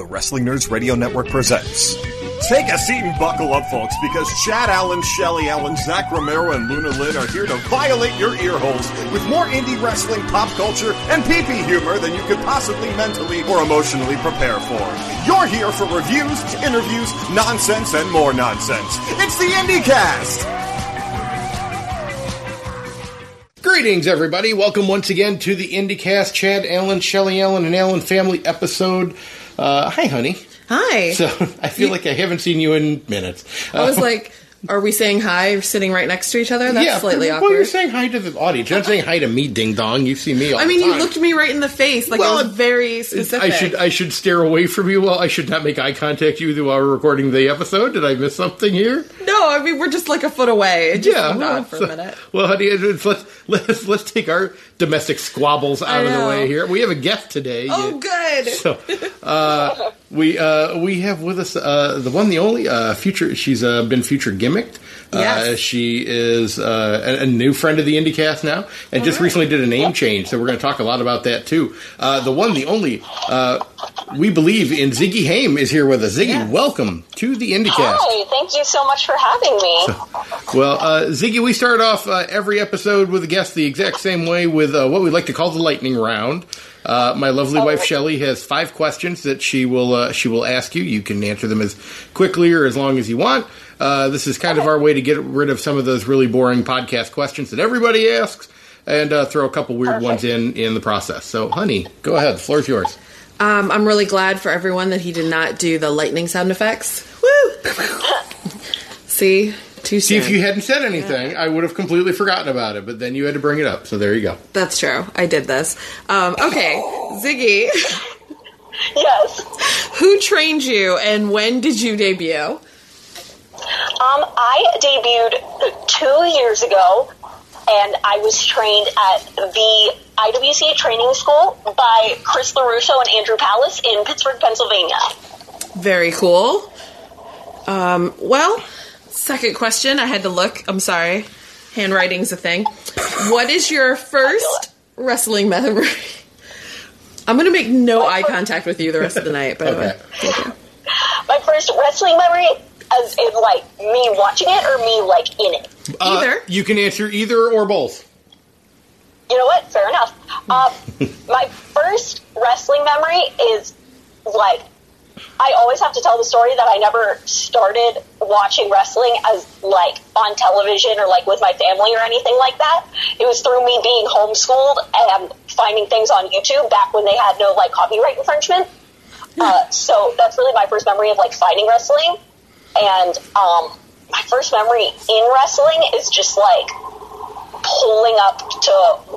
the Wrestling Nerds Radio Network presents. Take a seat and buckle up, folks, because Chad Allen, Shelly Allen, Zach Romero, and Luna Lynn are here to violate your ear holes with more indie wrestling, pop culture, and pee-pee humor than you could possibly mentally or emotionally prepare for. You're here for reviews, interviews, nonsense, and more nonsense. It's the IndieCast! Greetings, everybody. Welcome once again to the IndieCast. Chad Allen, Shelly Allen, and Allen family episode. Uh, hi, honey. Hi. So I feel like I haven't seen you in minutes. I was like, are we saying hi sitting right next to each other? That's yeah, slightly well, awkward. you're saying hi to the audience. You're not saying hi to me, ding dong. You see me all I mean, the you time. looked me right in the face. Like, Well, it was very specific. I should I should stare away from you. Well, I should not make eye contact with you while we're recording the episode. Did I miss something here? no, I mean, we're just like a foot away. It just yeah, seemed well, odd for so- a minute. Well, honey, it's- let's let's let's take our domestic squabbles out of the way here. We have a guest today. Oh, You- good. So, uh, we uh, we have with us uh, the one, the only uh, future. She's uh, been future gimmicked. Uh, Yes. she is uh, a, a new friend of the IndieCast now, and just right. recently did a name change. So we're going to talk a lot about that too. Uh, the one, the only. Uh, we believe in Ziggy Haim is here with us. Ziggy, Yes. welcome to the IndieCast. Hi, thank you so much for having me. Well, uh, Ziggy, we start off uh, every episode with a guest the exact same way with uh, what we like to call the lightning round. Uh, my lovely wife Shelley has five questions that she will uh, she will ask you. You can answer them as quickly or as long as you want. Uh, this is kind of our way to get rid of some of those really boring podcast questions that everybody asks, and uh, throw a couple weird ones in in the process. So, honey, go ahead. The floor is yours. Um, I'm really glad for everyone that he did not do the lightning sound effects. Woo! See? Too soon. See, if you hadn't said anything, I would have completely forgotten about it. But then you had to bring it up, so there you go. That's true. I did this. Um, okay, Ziggy, Yes. who trained you and when did you debut? Um, I debuted two years ago, and I was trained at the IWC training school by Chris LaRusso and Andrew Palace in Pittsburgh, Pennsylvania. Very cool. Um, well, second question. I had to look. I'm sorry. Handwriting's a thing. What is your first wrestling memory? I'm going to make no eye contact with you the rest of the night, by the way. Okay. Thank. My first wrestling memory, as in like me watching it or me like in it. Uh, Either. you can answer either or both. You know what? Fair enough. Uh, my first wrestling memory is like I always have to tell the story that I never started watching wrestling as like on television or like with my family or anything like that. It was through me being homeschooled and finding things on YouTube back when they had no like copyright infringement. Uh, so that's really my first memory of like fighting wrestling. And um, my first memory in wrestling is just like pulling up to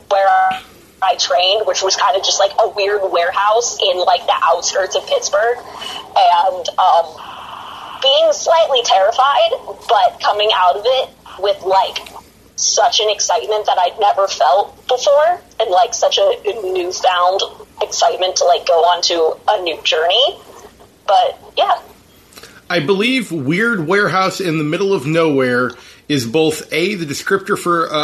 where I trained, which was kind of just like a weird warehouse in like the outskirts of Pittsburgh, and um, being slightly terrified, but coming out of it with like such an excitement that I'd never felt before, and like such a newfound excitement to like go on to a new journey. But yeah, I believe Weird Warehouse in the Middle of Nowhere is both A, the descriptor for uh,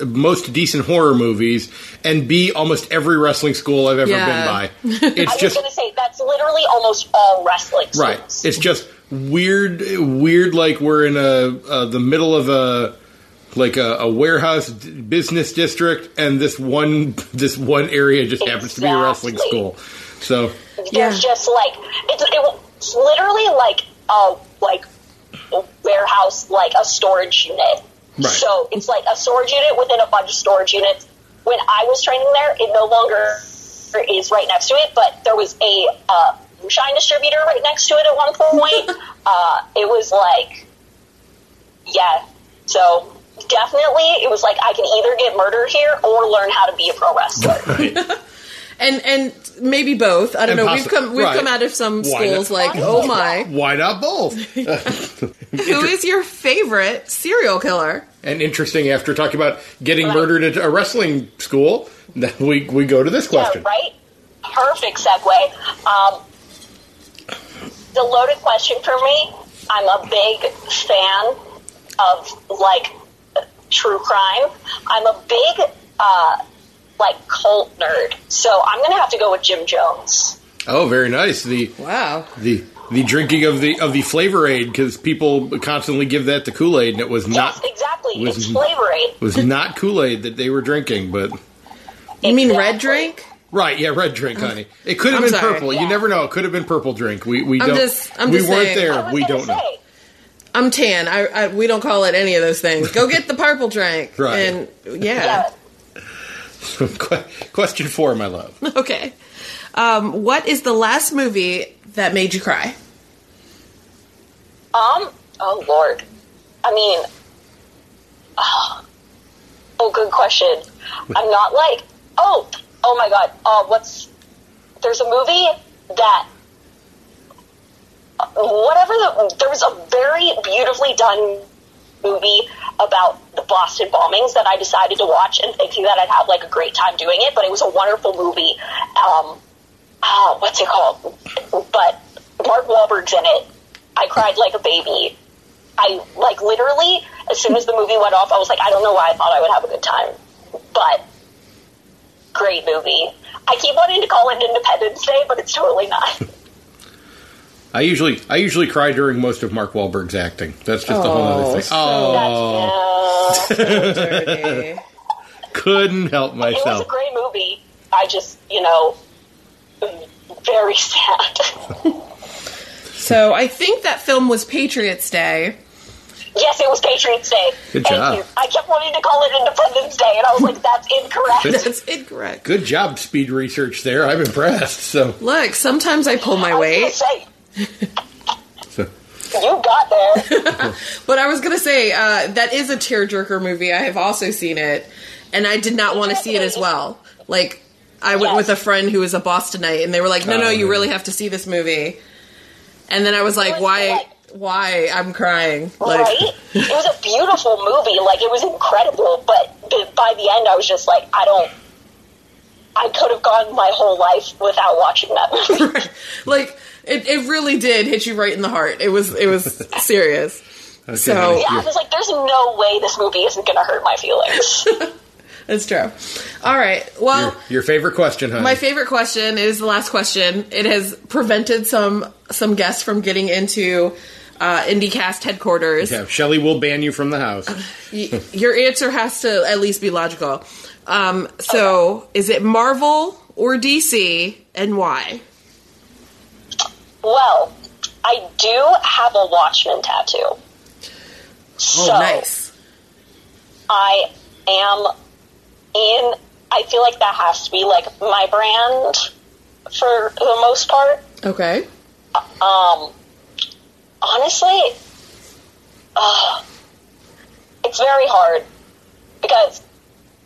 uh, most decent horror movies, and B, almost every wrestling school I've ever Yeah. been by. I It's was just, going to say that's literally almost all wrestling. Schools. Right. It's just weird, weird like we're in a uh, the middle of a like a, a warehouse d- business district, and this one this one area just happens to be a wrestling school. So Yeah. There's just like it's, it's literally like a like a warehouse, like a storage unit. Right. So it's like a storage unit within a bunch of storage units. When I was training there, it no longer is right next to it, but there was a uh, moonshine distributor right next to it at one point. uh, it was like, yeah. So definitely, it was like I can either get murdered here or learn how to be a pro wrestler. And and maybe both. I don't And know. We've come we've right. come out of some Why schools not? like, oh my. why not both? Who is your favorite serial killer? And interesting, after talking about getting Right. murdered at a wrestling school, then we we go to this question. Yeah, right? Perfect segue. Um, the loaded question for me, I'm a big fan of, like, true crime. I'm a big, uh, like, cult nerd. So I'm going to have to go with Jim Jones. Oh, very nice. The Wow. the the drinking of the of the flavor aid because people constantly give that to Kool Aid and it was Yes, not exactly. was- it's flavor aid. was not Kool Aid that they were drinking, but You mean red drink? right, yeah, red drink, honey. It could have been sorry. purple. You never know. It could have been purple drink. We we I'm don't. just- I'm we just weren't saying. there. I was We gonna don't know. I'm tan. I, I we don't call it any of those things. Go get the purple drink. Right. And yeah. Yeah. Que- Question four, my love. Okay. Um, what is the last movie that made you cry? Um. Oh Lord. I mean. Oh, oh good question. I'm not like. Oh. Oh my God. Uh, what's? There's a movie that. Whatever the there was a very beautifully done movie about the Boston bombings that I decided to watch and thinking that I'd have like a great time doing it, but it was a wonderful movie. Um, uh, what's it called? But Mark Wahlberg's in it. I cried like a baby. I like literally as soon as the movie went off, I was like, I don't know why I thought I would have a good time, but great movie. I keep wanting to call it Independence Day, but it's totally not. I usually I usually cry during most of Mark Wahlberg's acting. That's just a whole other Oh, thing. so- Oh, That's, Dirty. couldn't help myself. it was a great movie. I just, you know, very sad. so I think that film was Patriots Day. yes, it was Patriots Day. Good Thank job. you. I kept wanting to call it Independence Day, and I was like, that's incorrect. That's incorrect. Good job, speed research there. I'm impressed. So, Look, sometimes I pull my I weight. gonna say, so you got there. But I was gonna say uh, that is a tearjerker movie. I have also seen it, and I did not want to see it as well. Like I went Yes. with a friend who was a Bostonite, and they were like, "No, no, Oh, you really have to see this movie." And then I was like, was "Why? like- Why? I'm crying." Like, right? It was a beautiful movie. Like, it was incredible, but by the end, I was just like, I don't. I could have gone my whole life without watching that movie. like it, it really did hit you right in the heart. It was it was serious. okay, So- honey, Yeah, I was like, there's no way this movie isn't going to hurt my feelings. That's true. All right. Well, your, your favorite question, honey. My favorite question is the last question. It has prevented some some guests from getting into uh, IndieCast headquarters. yeah, Shelly will ban you from the house. Y- your answer has to at least be logical. Um, so, is it Marvel or DC, and why? Well, I do have a Watchmen tattoo. So Oh, nice. I am in. I feel like that has to be like my brand for the most part. Okay. Um, honestly, uh, it's very hard because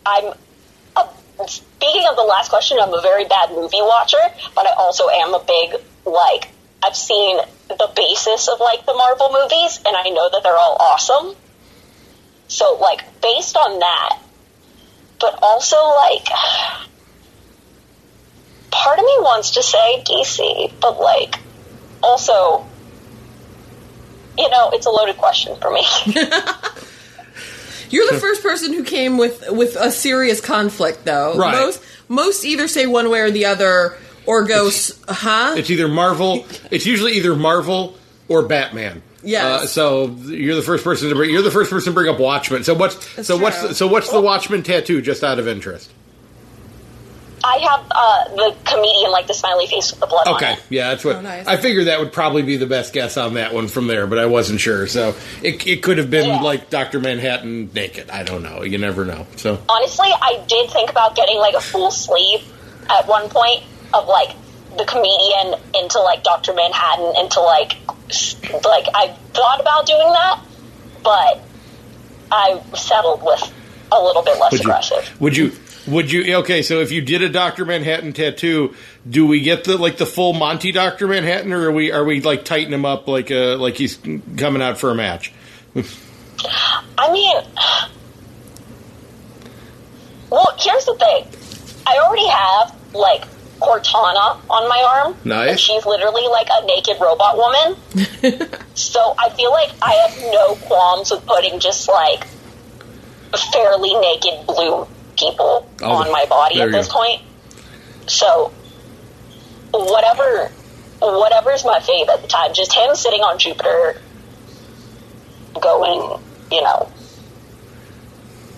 I'm. A, speaking of the last question, I'm a very bad movie watcher, but I also am a big like. I've seen the basis of like the Marvel movies, and I know that they're all awesome. So, like, based on that, but also like, part of me wants to say DC, but like, also, you know, it's a loaded question for me. You're the first person who came with with a serious conflict, though. Right. Most most either say one way or the other, or go, s- huh? It's either Marvel. It's usually either Marvel or Batman. Yeah. Uh, so you're the first person to bring. You're the first person to bring up Watchmen. So what's That's so what's the, so what's the Watchmen tattoo? Just out of interest. I have uh, the comedian, like the smiley face with the blood on Okay, it. yeah, that's what Oh, nice. I figured. That would probably be the best guess on that one from there, but I wasn't sure. So it it could have been Yeah. like Doctor Manhattan naked. I don't know. You never know. So Honestly, I did think about getting like a full sleeve at one point of like the comedian into like Doctor Manhattan into like like I thought about doing that, but I settled with a little bit less would you aggressive. would you would you okay? So if you did a Doctor Manhattan tattoo, do we get the like the full Monty Doctor Manhattan, or are we are we like tighten him up like uh like he's coming out for a match? I mean, well, here's the thing. I already have like Cortana on my arm. Nice. And she's literally like a naked robot woman. so I feel like I have no qualms with putting just like fairly naked blue people Oh, on my body at this go. point. So whatever whatever's my fave at the time. Just him sitting on Jupiter, going, you know.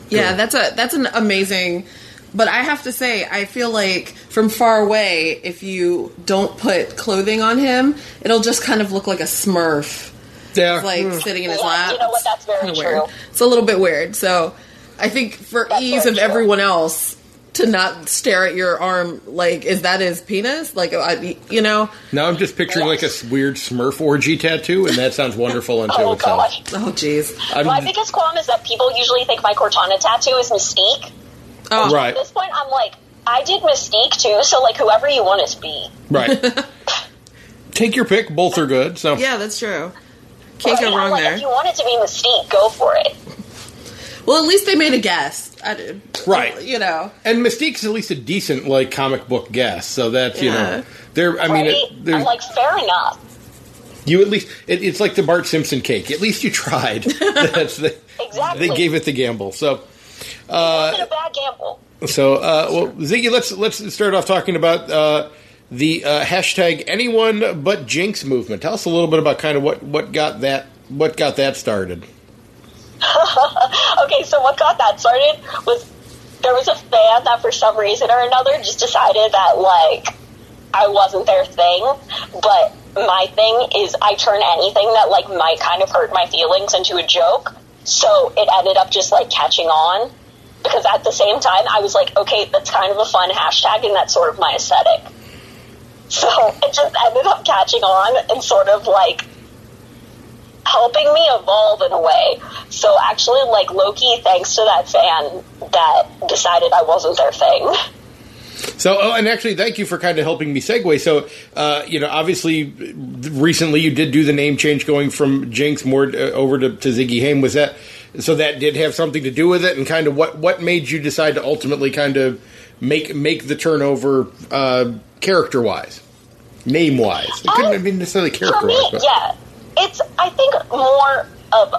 Yeah, that's a that's an amazing. But I have to say, I feel like from far away, if you don't put clothing on him, it'll just kind of look like a Smurf, Yeah. like hmm. sitting in his Yeah, lap. you know what, that's very kinda true. Weird. It's a little bit weird. So I think for That's ease of true. everyone else to not stare at your arm, like is that his penis? Like I, you know? now I'm just picturing like a weird Smurf orgy tattoo, and that sounds wonderful unto Oh itself. gosh. Oh, jeez. I'm- My biggest qualm is that people usually think my Cortana tattoo is Mystique. Oh, Right. At this point, I'm like, I did Mystique too, so like whoever you want it to be. Right. Take your pick. Both are good. So Yeah, that's true. Can't Right? go wrong like, there. If you want it to be Mystique, go for it. Well, at least they made a guess. I did. Right. You know. And Mystique's at least a decent like comic book guess, so that's you Yeah. know there. I mean, Right? it, there's I'm like, fair enough. you at least it, it's like the Bart Simpson cake. At least you tried. that's the, Exactly. They gave it the gamble. So Bad gamble. so uh, well, Ziggy, let's let's start off talking about uh, the uh, hashtag Anyone But Jinx movement. Tell us a little bit about kind of what what got that what got that started. Okay, so what got that started was there was a fan that for some reason or another just decided that like I wasn't their thing, but my thing is I turn anything that like might kind of hurt my feelings into a joke. So it ended up just like catching on because at the same time I was like, okay, that's kind of a fun hashtag and that's sort of my aesthetic. So it just ended up catching on and sort of like helping me evolve in a way. So actually, like lowkey, thanks to that fan that decided I wasn't their thing. So, oh, and actually, thank you for kind of helping me segue. So, uh, you know, obviously, recently you did do the name change, going from Jinx more uh, over to, to Ziggy Haim. Was that so? That did have something to do with it, and kind of what what made you decide to ultimately kind of make make the turnover uh, character wise, name wise. It couldn't have been necessarily character wise. yeah, it's I think more of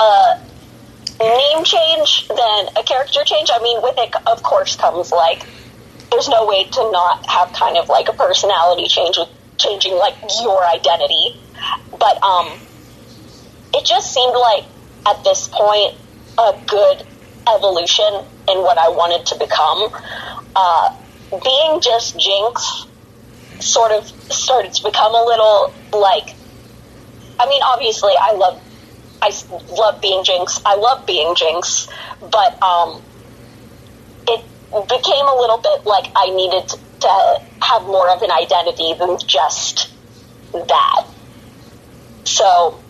a name change than a character change. I mean, with it, of course, comes like there's no way to not have kind of like a personality change with changing like your identity, but um, it just seemed like at this point a good evolution in what I wanted to become. Uh, being just Jinx sort of started to become a little like I mean obviously I love I love being Jinx. I love being Jinx, but um became a little bit like I needed to have more of an identity than just that. So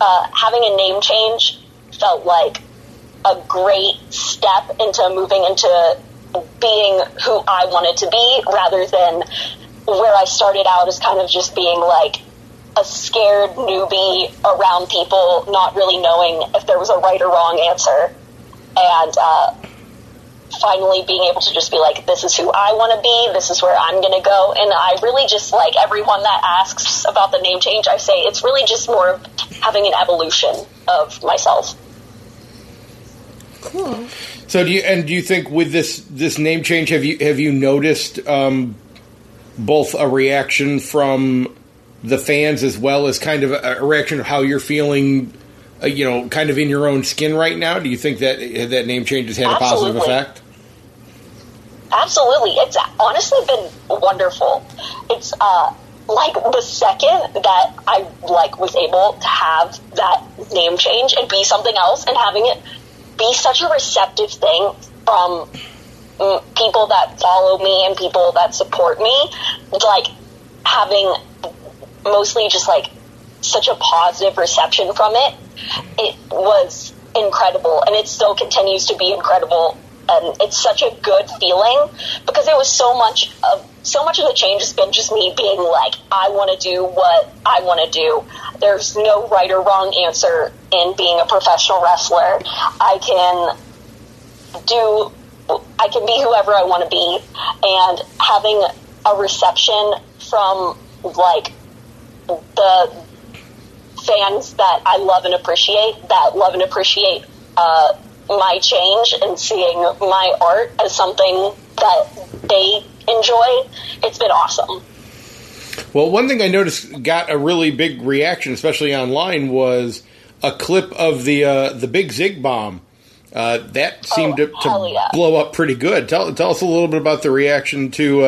uh, having a name change felt like a great step into moving into being who I wanted to be rather than where I started out as kind of just being like a scared newbie around people, not really knowing if there was a right or wrong answer. And uh, finally being able to just be like, this is who I want to be, this is where I'm going to go. And I really just like everyone that asks about the name change, I say it's really just more of having an evolution of myself. Cool. So do you and do you think with this this name change have you have you noticed um, both a reaction from the fans as well as kind of a, a reaction of how you're feeling, uh, you know, kind of in your own skin right now? Do you think that that name change has had a positive effect? Absolutely. It's honestly been wonderful. It's uh like the second that I like was able to have that name change and be something else and having it be such a receptive thing from mm, people that follow me and people that support me, like having mostly just like such a positive reception from it, it was incredible and it still continues to be incredible and it's such a good feeling because it was so much of so much of the change has been just me being like I want to do what I want to do. There's no right or wrong answer in being a professional wrestler. I can do I can be whoever I want to be and having a reception from like the fans that I love and appreciate that love and appreciate uh, my change and seeing my art as something that they enjoy. It's been awesome. Well, one thing I noticed got a really big reaction, especially online, was a clip of the uh, the big Zig bomb. Uh, that seemed Oh, to, to yeah. blow up pretty good. Tell, tell us a little bit about the reaction to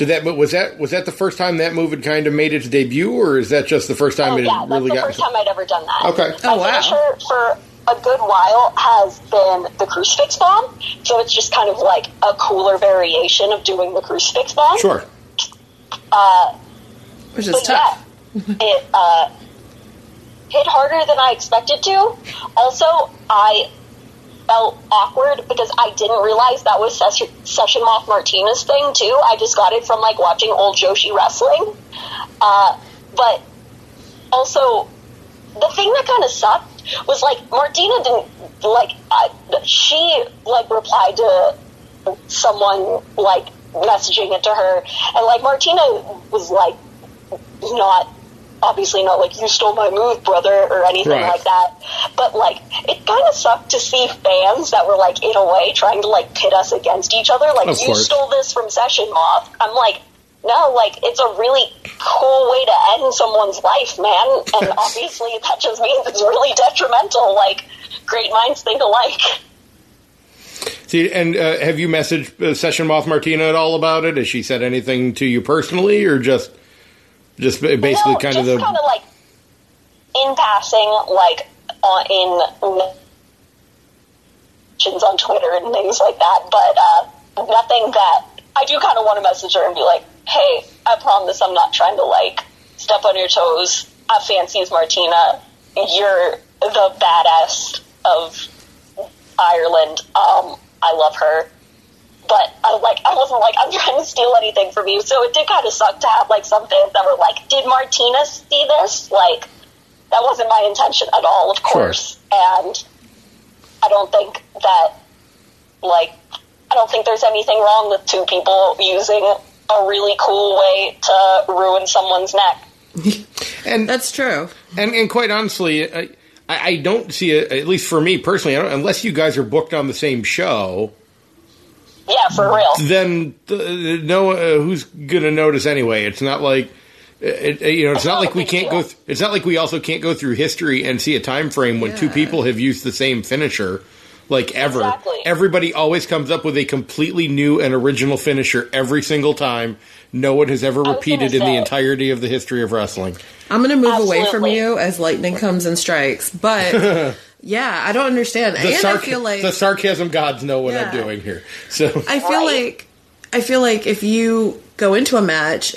uh, to that. But was that was that the first time that move had kind of made its debut, or is that just the first time Oh it yeah, had that's really the got? first time I'd ever done that. Okay. Oh, My wow. finisher for a good while has been the crucifix bomb, so it's just kind of like a cooler variation of doing the crucifix bomb. Sure. Which is But tough. yeah, it uh, hit harder than I expected to. Also, I felt awkward because I didn't realize that was Session, Session Moth Martina's thing too. I just got it from like watching old Joshi wrestling. Uh, but also, the thing that kind of sucked was like Martina didn't like she like replied to someone like messaging it to her, and like Martina was like not obviously not like you stole my move, brother, or anything Right. like that. But like it kind of sucked to see fans that were like in a way trying to like pit us against each other. Like Of you course. stole this from Session Moth. I'm like. No, like it's a really cool way to end someone's life, man. And obviously, that just means it's really detrimental. Like, great minds think alike. See, and uh, have you messaged uh, Session Moth Martina at all about it? Has she said anything to you personally, or just just basically no, kind just of the? kind of like in passing, like on in mentions on Twitter and things like that. But uh, nothing that I do kind of want to message her and be like, "Hey, I promise I'm not trying to like step on your toes. I fancies Martina. You're the badass of Ireland. Um, I love her." But I like I wasn't like I'm trying to steal anything from you, so it did kind of suck to have like some fans that were like, "Did Martina see this?" Like that wasn't my intention at all, of Sure. course. And I don't think that like I don't think there's anything wrong with two people using a really cool way to ruin someone's neck. and That's true. And and quite honestly, I, I don't see it. At least for me personally, I don't, unless you guys are booked on the same show, Yeah, for real. then uh, no uh, who's going to notice anyway. It's not like it, it- you know. It's not like we can't go. Th- it's not like we also can't go through history and see a time frame when two people have used the same finisher. Like ever, Exactly. everybody always comes up with a completely new and original finisher every single time. No one has ever repeated gonna in the entirety of the history of wrestling. I'm going to move away from you as lightning comes and strikes. But yeah, I don't understand. The, and sarc- I feel like the sarcasm gods know what I'm doing here. So I feel like I feel like if you go into a match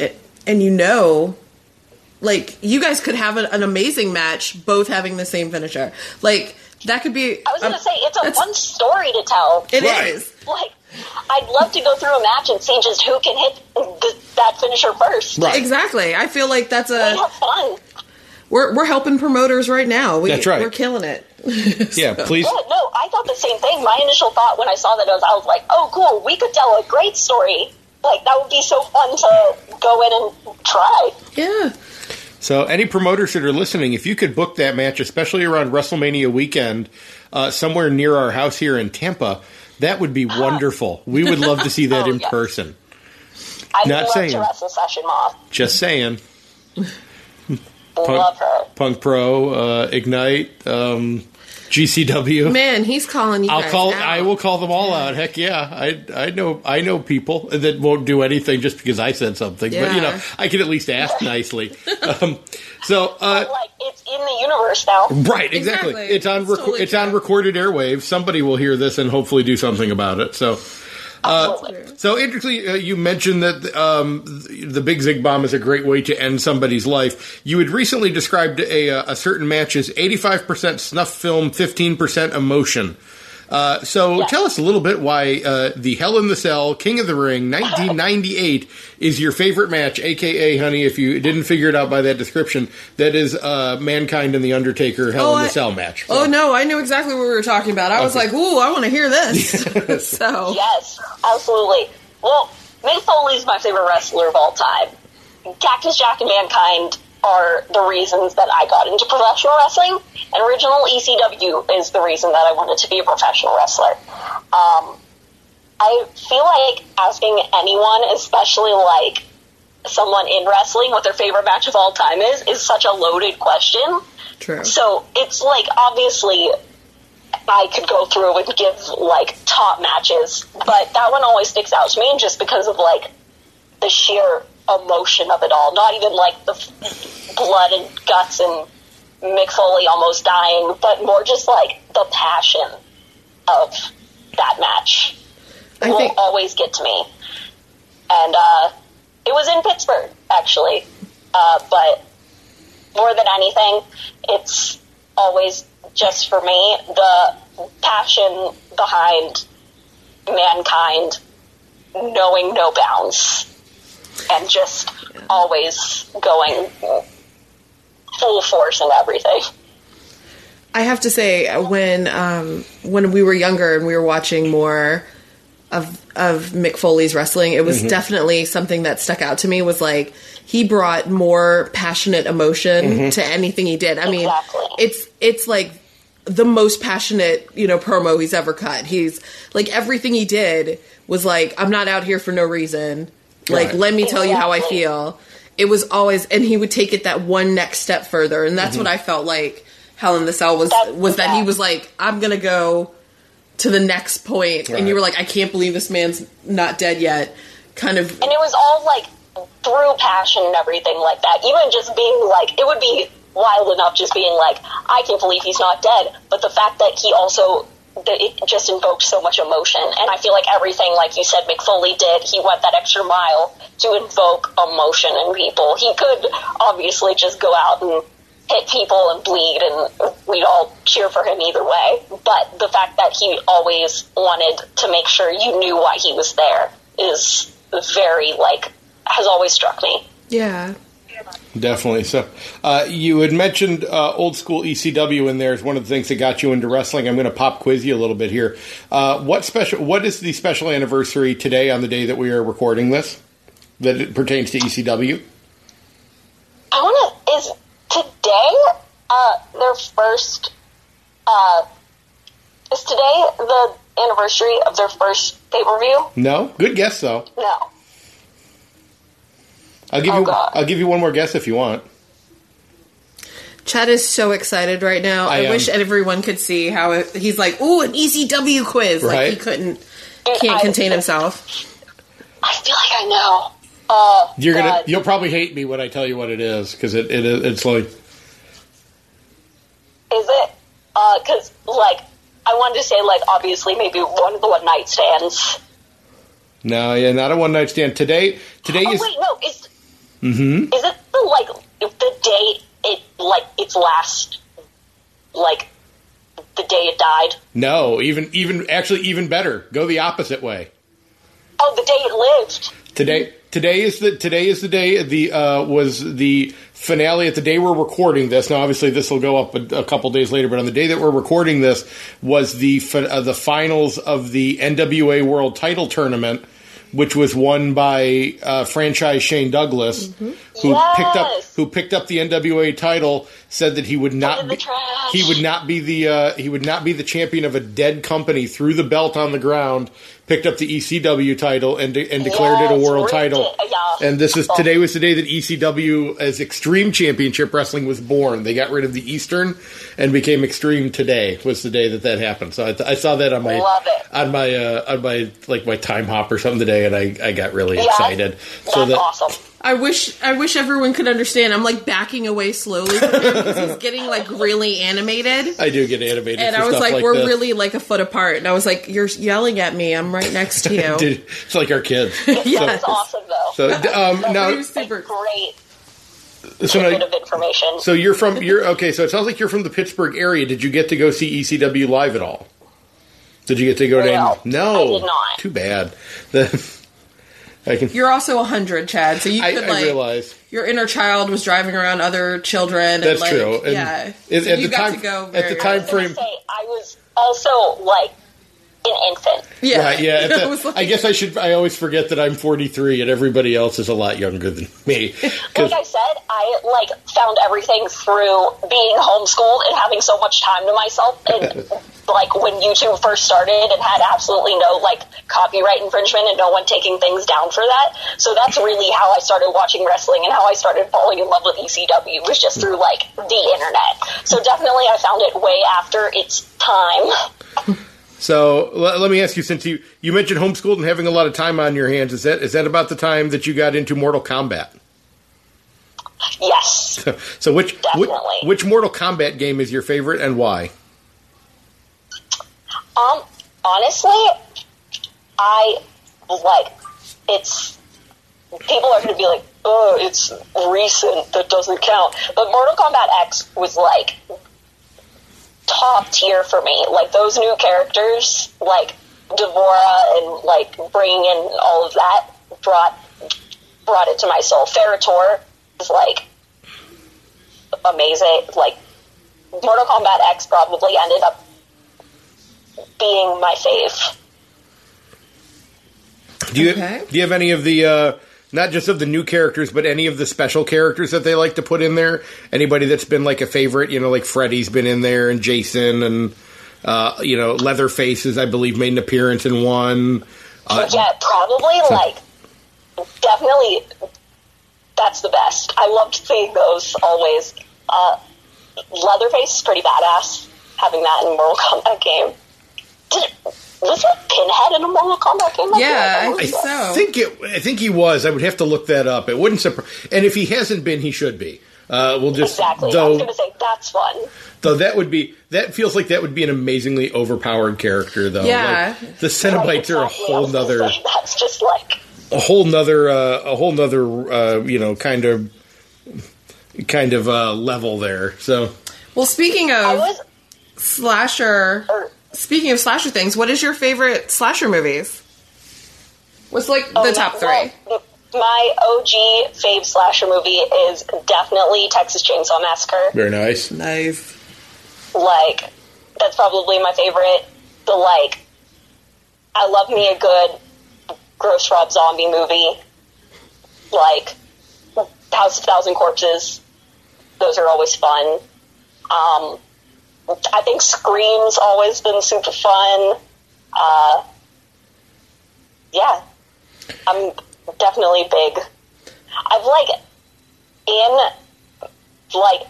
and you know like you guys could have an, an amazing match both having the same finisher. Like that could be I was going to um, say it's a that's- fun story to tell. It Right. is. Like, I'd love to go through a match and see just who can hit th- that finisher first. Right. Exactly. I feel like that's We a have fun. we're we're helping promoters right now. We, That's right. We're killing it. yeah, please. Yeah, no, I thought the same thing. My initial thought when I saw that was, I was like, oh, cool, we could tell a great story. Like, that would be so fun to go in and try. Yeah. So, any promoters that are listening, if you could book that match, especially around WrestleMania weekend, uh, somewhere near our house here in Tampa, that would be wonderful. We would love to see that Oh, in yes. person. I Not love saying. to wrestle Session Moth. Just saying. Love her. Punk Pro, uh, Ignite, um, GCW. Man, he's calling you. I'll guys call. out. I will call them all out. Heck yeah, I I know I know people that won't do anything just because I said something. But you know, I can at least ask nicely. um, so uh, Like, it's in the universe now. Right, exactly. Exactly. It's on It's reco- totally it's on recorded airwaves. Somebody will hear this and hopefully do something about it. So, uh, Absolutely. So interestingly, uh, you mentioned that um, the Big Zig Bomb is a great way to end somebody's life. You had recently described a, uh, a certain match as eighty five percent snuff film, fifteen percent emotion. Uh, so Yes. tell us a little bit why uh, the Hell in the Cell King of the Ring 1998 is your favorite match, aka, honey, if you didn't figure it out by that description, that is uh, Mankind and the Undertaker Hell Oh, in the I- Cell match. Oh no, I knew exactly what we were talking about. I was like, "Ooh, I want to hear this." so Yes, absolutely. Well, Mick Foley's my favorite wrestler of all time. Cactus Jack and Mankind are the reasons that I got into professional wrestling, and original ECW is the reason that I wanted to be a professional wrestler. Um, I feel like asking anyone, especially like someone in wrestling what their favorite match of all time is is such a loaded question. True. So it's like obviously I could go through and give like top matches, but that one always sticks out to me just because of like the sheer emotion of it all. Not even like the blood and guts and Mick Foley almost dying, but more just like the passion of that match I will think always get to me. And uh, it was in Pittsburgh, actually. Uh, but more than anything, it's always just for me the passion behind mankind knowing no bounds and just always going full force and everything. I have to say when um, when we were younger and we were watching more of of Mick Foley's wrestling, it was definitely something that stuck out to me. Was like he brought more passionate emotion to anything he did. I mean, it's it's like the most passionate you know promo he's ever cut. He's like everything he did was like I'm not out here for no reason. Like Right. let me tell you how I feel. It was always, and he would take it that one next step further, and that's what mm-hmm. I felt like Hell in the Cell was That- was that he was like, I'm gonna go to the next point, and you were like, I can't believe this man's not dead yet. Kind of, and it was all like through passion and everything like that. Even just being like, it would be wild enough just being like, I can't believe he's not dead. But the fact that he also that it just invoked so much emotion, and I feel like everything, like you said, Mick Foley did. He went that extra mile to invoke emotion in people. He could obviously just go out and hit people and bleed, and we'd all cheer for him either way. But the fact that he always wanted to make sure you knew why he was there is very like has always struck me. yeah. Definitely. So, uh, you had mentioned uh, old school ECW in there as one of the things that got you into wrestling. I'm going to pop quiz you a little bit here. Uh, what special? What is the special anniversary today on the day that we are recording this that it pertains to ECW? I want to is today uh, their first. Uh, is today the anniversary of their first pay per view? No. Good guess though. No. I'll give Oh, you. God. I'll give you one more guess if you want. Chad is so excited right now. I I, wish everyone could see how it, he's like, ooh, an ECW quiz. Like he couldn't, can't I- contain himself. I feel like I know. Uh, You're gonna. You'll probably hate me when I tell you what it is because it, it. It's like. Is it? Because like I wanted to say like obviously maybe one of the one night stands. No, yeah, not a one night stand. Today. Today Oh is. wait, no. Is is it the like the day it like its last like the day it died? No, even even actually even better. Go the opposite way. Oh, the day it lived. Today, today is the today is the day. The uh, was the finale at the day we're recording this. Now, obviously, this will go up a, a couple days later, but on the day that we're recording this was the uh, the finals of the NWA World Title Tournament, which was won by uh, franchise Shane Douglas, who picked up who picked up the NWA title. Said that he would not be, he would not be the uh, he would not be the champion of a dead company. Threw the belt on the ground, picked up the ECW title, and de- and declared it a world title. it, yeah. And this is today was the day that ECW as Extreme Championship Wrestling was born. They got rid of the Eastern and became Extreme today. Was the day that that happened. So I, th- I saw that on my on my uh, on my like my time hop or something today, and I, I got really Yeah, excited. That's So that awesome. I wish I wish everyone could understand. I'm like backing away slowly because he's getting like really animated. I do get animated. And for I was stuff like, we're this. really like a foot apart. And I was like, you're yelling at me. I'm right next to you. Dude, it's like our kids. Yes. That's awesome though. So um, He now, was super. Great so bit now, of information. So you're from you're okay. So it sounds like you're from the Pittsburgh area. Did you get to go see ECW live at all? Did you get to go to? No, any- no, I did not. Too bad. The, I can. You're also a hundred, Chad. So you I, could I like realize your inner child was driving around other children. that's and, like, true. And yeah. at, So at you the got time, to go at the time I frame, say, I was also like an infant. Yeah, Right, yeah. at the- like- I guess I should. I always forget that I'm 43 and everybody else is a lot younger than me. Like I said, I like found everything through being homeschooled and having so much time to myself. And like when YouTube first started and had absolutely no like copyright infringement and no one taking things down for that. So that's really how I started watching wrestling and how I started falling in love with ECW was just through like the internet. So definitely I found it way after its time. So l- let me ask you, since you you mentioned homeschooled and having a lot of time on your hands, is that is that about the time that you got into Mortal Kombat? Yes. So which which, Definitely. which Mortal Kombat game is your favorite and why? Um, honestly, I like it's. People are going to be like, "Oh, it's recent. That doesn't count." But Mortal Kombat X was like top tier for me. Like those new characters, like D'Vorah, and like bringing in all of that brought brought it to my soul. Ferra/Torr is like amazing. Like Mortal Kombat X probably ended up being my fave. Do you Okay. do you have any of the uh, not just of the new characters, but any of the special characters that they like to put in there? Anybody that's been like a favorite, you know, like Freddy's been in there, and Jason, and uh, you know, Leatherfaces, I believe, made an appearance in one. Uh, yeah, probably like definitely that's the best. I loved seeing those always. Uh, Leatherface is pretty badass. Having that in Mortal Kombat game. Did, was it Pinhead in a Mortal Kombat game? Yeah, feel I think was. so. Think it. I think he was. I would have to look that up. It wouldn't surprise. And if he hasn't been, he should be. Uh, we'll just Exactly. I was though going to say that's fun. though that would be that feels like that would be an amazingly overpowered character though. Yeah. Like, the Cenobites are a whole nother That's just like a whole nother uh, a whole nother uh, you know kind of kind of uh, level there. So Well, speaking of was. slasher, Or, speaking of slasher things, what is your favorite slasher movies? What's like the Oh, top three? well, my OG fave slasher movie is definitely Texas Chainsaw Massacre. very nice. Nice. Like, that's probably my favorite. The like, I love me a good gross Rob Zombie movie. Like, House of Thousand Corpses. Those are always fun. Um, I think Scream's always been super fun. Uh, yeah, I'm definitely big. I've like in like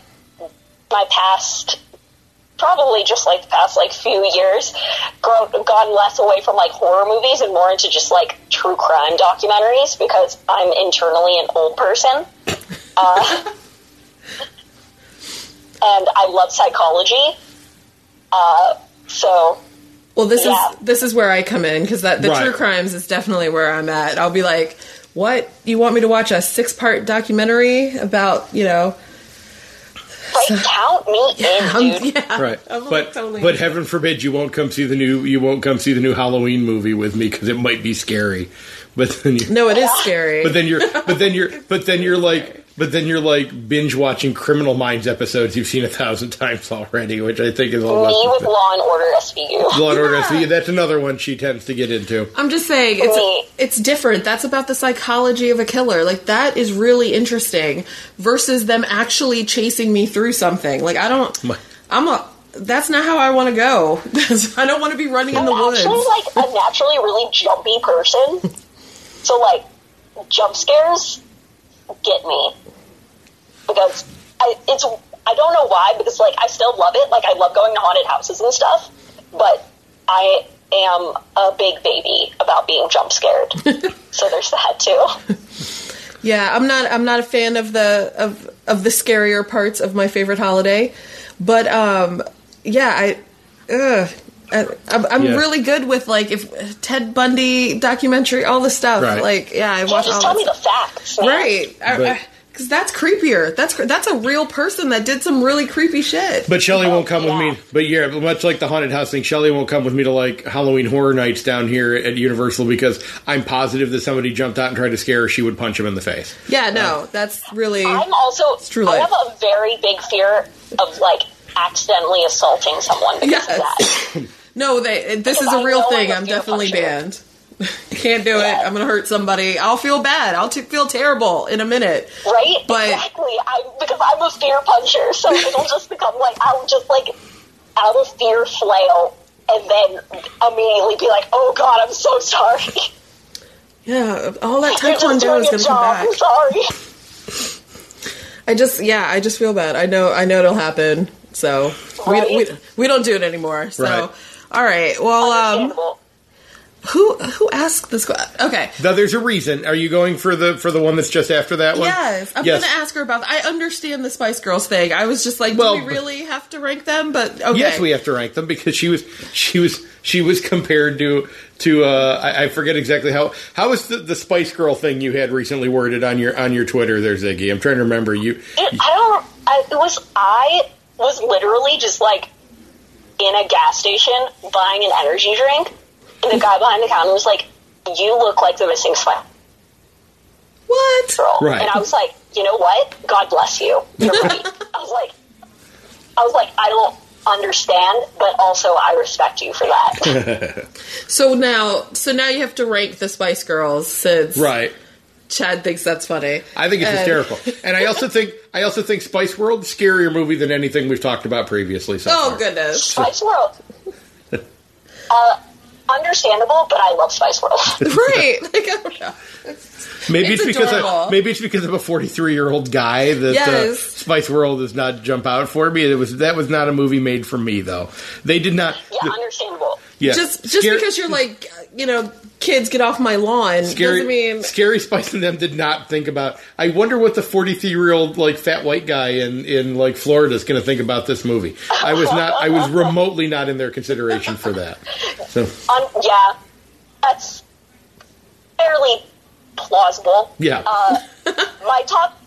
my past probably just like the past like few years grown, gone less away from like horror movies and more into just like true crime documentaries because I'm internally an old person. Uh, and I love psychology. Uh, so Well, this Yeah. is this is where I come in because that the Right. true crimes is definitely where I'm at. I'll be like, "What? You want me to watch a six part documentary about you know?" right, count me in, dude. yeah, Right, I'm like, but totally but heaven forbid you won't come see the new you won't come see the new Halloween movie with me because it might be scary. But then you, no, it is scary. but then you're but then you're but then you're like but then you're like binge watching Criminal Minds episodes you've seen a thousand times already, which I think is all Me with Law and Order SVU. Law and Order. SVU. That's another one she tends to get into. I'm just saying Me. it's it's different. That's about the psychology of a killer. Like that is really interesting versus them actually chasing me through something. Like I don't. My- I'm a. That's not how I want to go. I don't want to be running in the I'm woods. actually like a naturally really jumpy person. so like jump scares get me because I, it's I don't know why because like I still love it. Like I love going to haunted houses and stuff, but I am a big baby about being jump scared. so there's that too. Yeah, I'm not. I'm not a fan of the of of the scarier parts of my favorite holiday, but um, yeah, I. Ugh. I, I'm, I'm Yeah. really good with like if Ted Bundy documentary, all the stuff. Right. Like, yeah, I Yeah, watch all just tell that me the facts. man. Right, because that's creepier. That's that's a real person that did some really creepy shit. But Shelly won't come yeah. with me. But yeah, much like the haunted house thing, Shelly won't come with me to like Halloween horror nights down here at Universal because I'm positive that somebody jumped out and tried to scare her. She would punch him in the face. yeah, no, uh, that's really I'm also true I life. have a very big fear of like accidentally assaulting someone because Yes. of that. No, they. This is a real thing. I'm a I'm fear definitely puncher. banned. Can't do it. I'm gonna hurt somebody. I'll feel bad. I'll t- feel terrible in a minute. Right? But- exactly. I because I'm a fear puncher, so it'll just become like I'll just like out of fear flail and then immediately be like, Oh god, I'm so sorry. Yeah, all that You're just taekwondo doing is gonna come back. I'm sorry. I just, yeah, I just feel bad. I know, I know it'll happen. So Right. we, we we don't do it anymore. So Right. All right. Well, um, who who asked this question? Okay. Now, there's a reason. Are you going for the for the one that's just after that one? Yes, I'm Yes. gonna ask her about. I understand the Spice Girls thing. I was just like, Well, do we really have to rank them? But okay. Yes, we have to rank them because she was she was she was compared to to uh, I, I forget exactly how how was the, the Spice Girl thing you had recently worded on your on your Twitter there, Ziggy. I'm trying to remember you. It, I don't. I, it was. I was literally just like in a gas station buying an energy drink, and the guy behind the counter was like, "You look like the missing Spice What? Girl," Right. and I was like, "You know what? God bless you. You're right." I was like, I was like, I don't understand, but also I respect you for that. So now, so now you have to rank the Spice Girls since Right. Chad thinks that's funny. I think it's And- hysterical, and I also think I also think Spice World is scarier movie than anything we've talked about previously. So Oh far. goodness. Spice World. Uh, understandable, but I love Spice World. right. Like I don't know. Maybe it's, It's because adorable. I, maybe it's because I'm a 43 year old guy that uh, Yes. Spice World does not jump out for me. It was that was not a movie made for me though. They did not. yeah, understandable. yeah, Just just Scary- because you're like you know kids get off my lawn Scary, doesn't mean Scary Spice and them did not think about. I wonder what the 43 year old like fat white guy in in like Florida is going to think about this movie. I was not. I was remotely not in their consideration for that. So Um, yeah, that's fairly plausible. yeah, Uh, my top,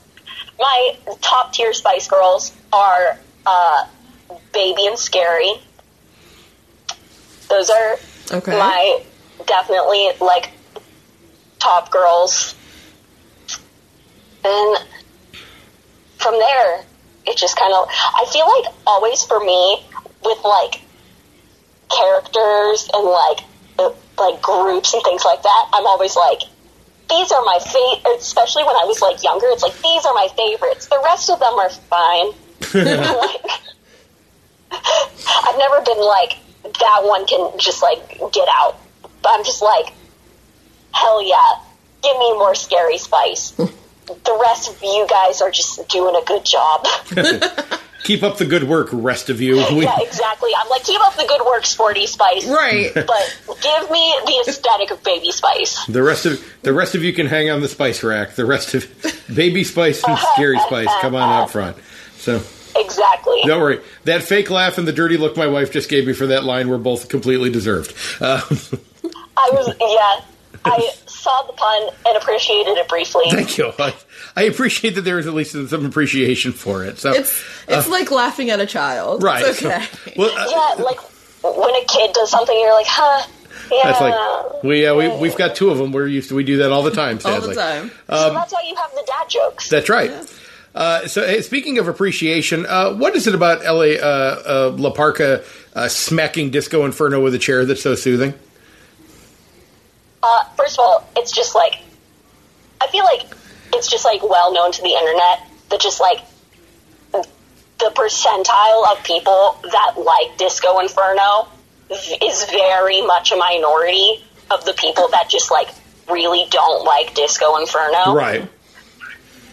my top tier Spice Girls are uh, Baby and Scary. Those are Okay. my definitely like top girls. And from there, it just kind of. I feel like always for me with like characters and like like groups and things like that, I'm always like, these are my favorite. Especially when I was like younger, it's like these are my favorites. The rest of them are fine. I've never been like that one can just like get out. But I'm just like, hell yeah, give me more scary spice. the rest of you guys are just doing a good job. keep up the good work, rest of you. We, yeah, exactly. I'm like, keep up the good work, sporty spice. right. But give me the aesthetic of baby spice. The rest of the rest of you can hang on the spice rack. The rest of Baby Spice and Scary Spice come on up front. So Exactly. don't worry. That fake laugh and the dirty look my wife just gave me for that line were both completely deserved. Uh, I was, yeah. I saw the pun and appreciated it briefly. thank you. I, I appreciate that there is at least some appreciation for it. So It's it's like laughing at a child. right. It's so- okay. well, uh, Yeah, like when a kid does something, you're like, huh? Yeah. that's like we uh, we we've got two of them. We're used to we do that all the time. All the time. so that's why you have the dad jokes. That's right. Uh, so, hey, speaking of appreciation, uh, what is it about L.A. Uh, uh, La Parca uh, smacking Disco Inferno with a chair that's so soothing? Uh, first of all, it's just like I feel like it's just like well known to the internet that just like the percentile of people that like Disco Inferno is very much a minority of the people that just like really don't like Disco Inferno. Right.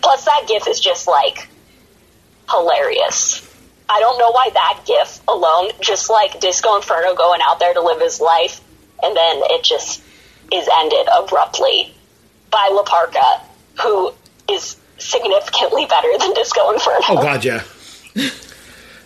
Plus, that GIF is just like hilarious. I don't know why that GIF alone, just like Disco Inferno going out there to live his life, and then it just is ended abruptly by La Parca, who is significantly better than Disco Inferno. Oh God, yeah.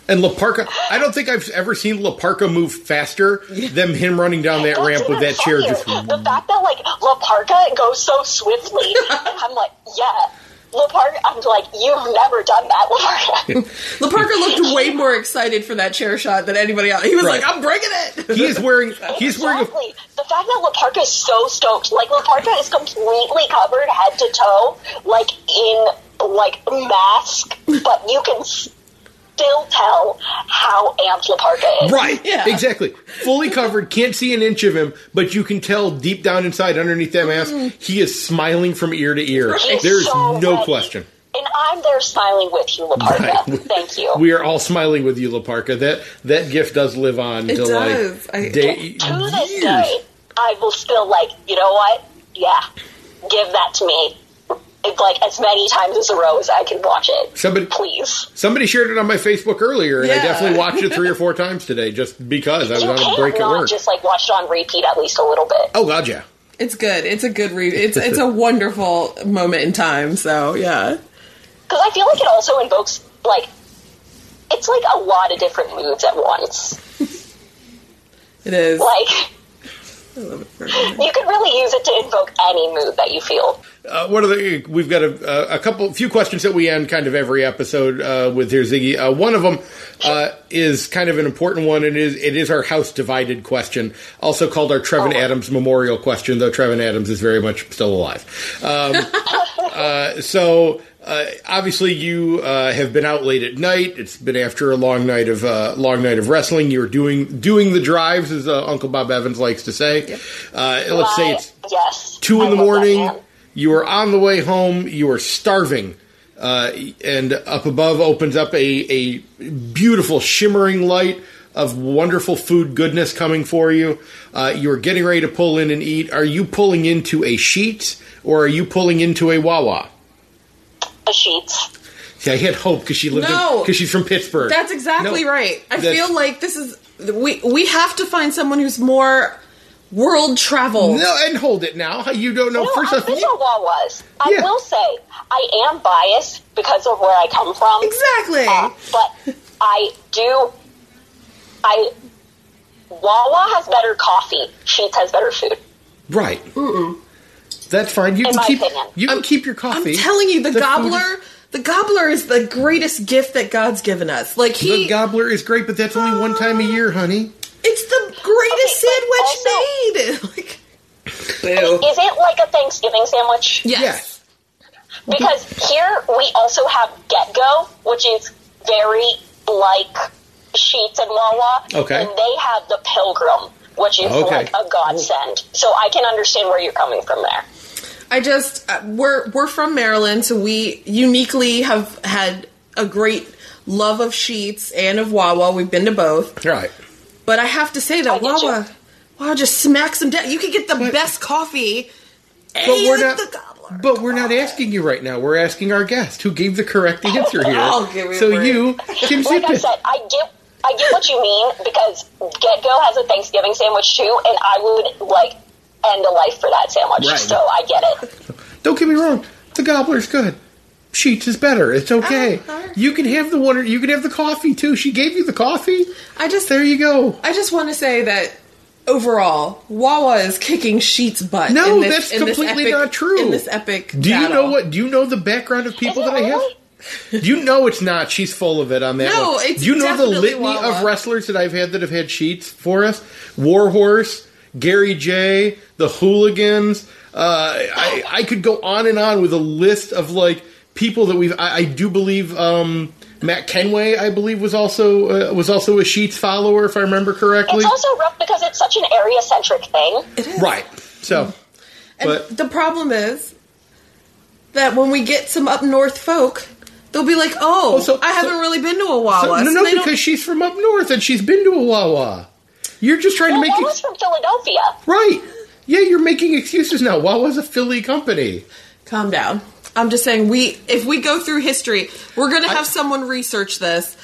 And La Parca, I don't think I've ever seen La Parca move faster than him running down that That's ramp with that chair. Just the fact that like La Parca goes so swiftly, I'm like, yeah, La Parca. I'm like, you've never done that, La Parca. La Parca looked way more excited for that chair shot than anybody else. He was Right. like, "I'm bringing it." he is wearing he's wearing a Exactly. The fact that La Parca is so stoked, like La Parca is completely covered head to toe, like in like mask, but you can s- still tell how amped La Parca is. Right. Yeah. Exactly. Fully covered, can't see an inch of him, but you can tell deep down inside, underneath that mask, mm-hmm. he is smiling from ear to ear. He's There's so no ready. question. And I'm there smiling with you, La Parca. Right. Thank you. We are all smiling with you, La Parca. That that gift does live on It to does. like I- day, to this years. day, I will still like, you know what? Yeah, give that to me. It's like as many times as a row as I can watch it. Somebody- please. Somebody shared it on my Facebook earlier, and I definitely watched it three or four times today, just because I was You on a break at work. just like watch it on repeat at least a little bit. Oh God, yeah. It's good. It's a good read. It's it's a wonderful moment in time. So yeah. Because I feel like it also invokes like it's like a lot of different moods at once. It is. Like I love it for you could really use it to invoke any mood that you feel. Uh, what are the? We've got a, a couple, few questions that we end kind of every episode uh, with here, Ziggy. Uh, one of them uh, is kind of an important one. It is it is our house divided question, also called our Trevin Oh. Adams memorial question. Though Trevin Adams is very much still alive. Um, uh, so. Uh, obviously, you uh, have been out late at night. It's been after a long night of uh, long night of wrestling. You're doing doing the drives, as uh, Uncle Bob Evans likes to say. Uh, let's say it's yes, two in I the morning. You are on the way home. You are starving, uh, and up above opens up a, a beautiful shimmering light of wonderful food goodness coming for you. Uh, you are getting ready to pull in and eat. Are you pulling into a sheet or are you pulling into a Wawa? The Sheetz. See, I had hope because she lived No. because she's from Pittsburgh. That's exactly No, right. I feel like this is we we have to find someone who's more world travel. No, and hold it now. You don't know. No, First I've off, been to. I Yeah. will say I am biased because of where I come from. Exactly. Uh, but I do. I Wawa has better coffee. Sheetz has better food. right. That's fine. You In can my keep opinion. you can keep your coffee. I'm telling you, the, food- gobbler, the gobbler is the greatest gift that God's given us. Like he, The gobbler is great, but that's only one time a ah. year, honey. it's the greatest Okay, sandwich made. like, boo. Is it like a Thanksgiving sandwich? Yes. Yes. Because here we also have GetGo, which is very like Sheetz and Wawa. Okay. And they have the Pilgrim, which is Okay. like a godsend. So I can understand where you're coming from there. I just uh, we're we're from Maryland, so we uniquely have had a great love of Sheetz and of Wawa. We've been to both, Right. but I have to say that I get you. Wawa, Wawa just smacks them down. You can get the But- best coffee, But we're not. the gobbler. But we're not asking you right now. We're asking our guest who gave the correct answer here. I'll give you so a break. you, Kim Like I said, I get I get what you mean because GetGo has a Thanksgiving sandwich too, and I would like end a life for that sandwich. Right. So I get it. Don't get me wrong. The gobbler's good. Sheetz is better. It's okay. Oh, alright. You can have the water. You can have the coffee too. She gave you the coffee. I just There you go. I just want to say that overall, Wawa is kicking Sheetz' butt. No, in this, that's in this completely epic- not true. In this epic, Do you know what? Do you know the background of people Is it that I have? really? You know it's not. She's full of it on that No, one. it's Do you know the litany Wawa. of wrestlers that I've had that have had sheets for us? Warhorse, Gary Jay, the Hooligans. Uh, I, I could go on and on with a list of like people that we've. I, I do believe um, Matt Kenway. I believe was also uh, was also a Sheetz follower, if I remember correctly. It's also rough because it's such an area centric thing. It is. right. So, And but the problem is that when we get some up north folk, they'll be like, "Oh, Oh, so- I haven't so- really been to a Wawa." so- no, no, they don't- because she's from up north and she's been to a Wawa. You're just trying to make that it was from Philadelphia. right. Yeah, you're making excuses now. Wawa's a Philly company. calm down. I'm just saying, we if we go through history, we're gonna have someone research this.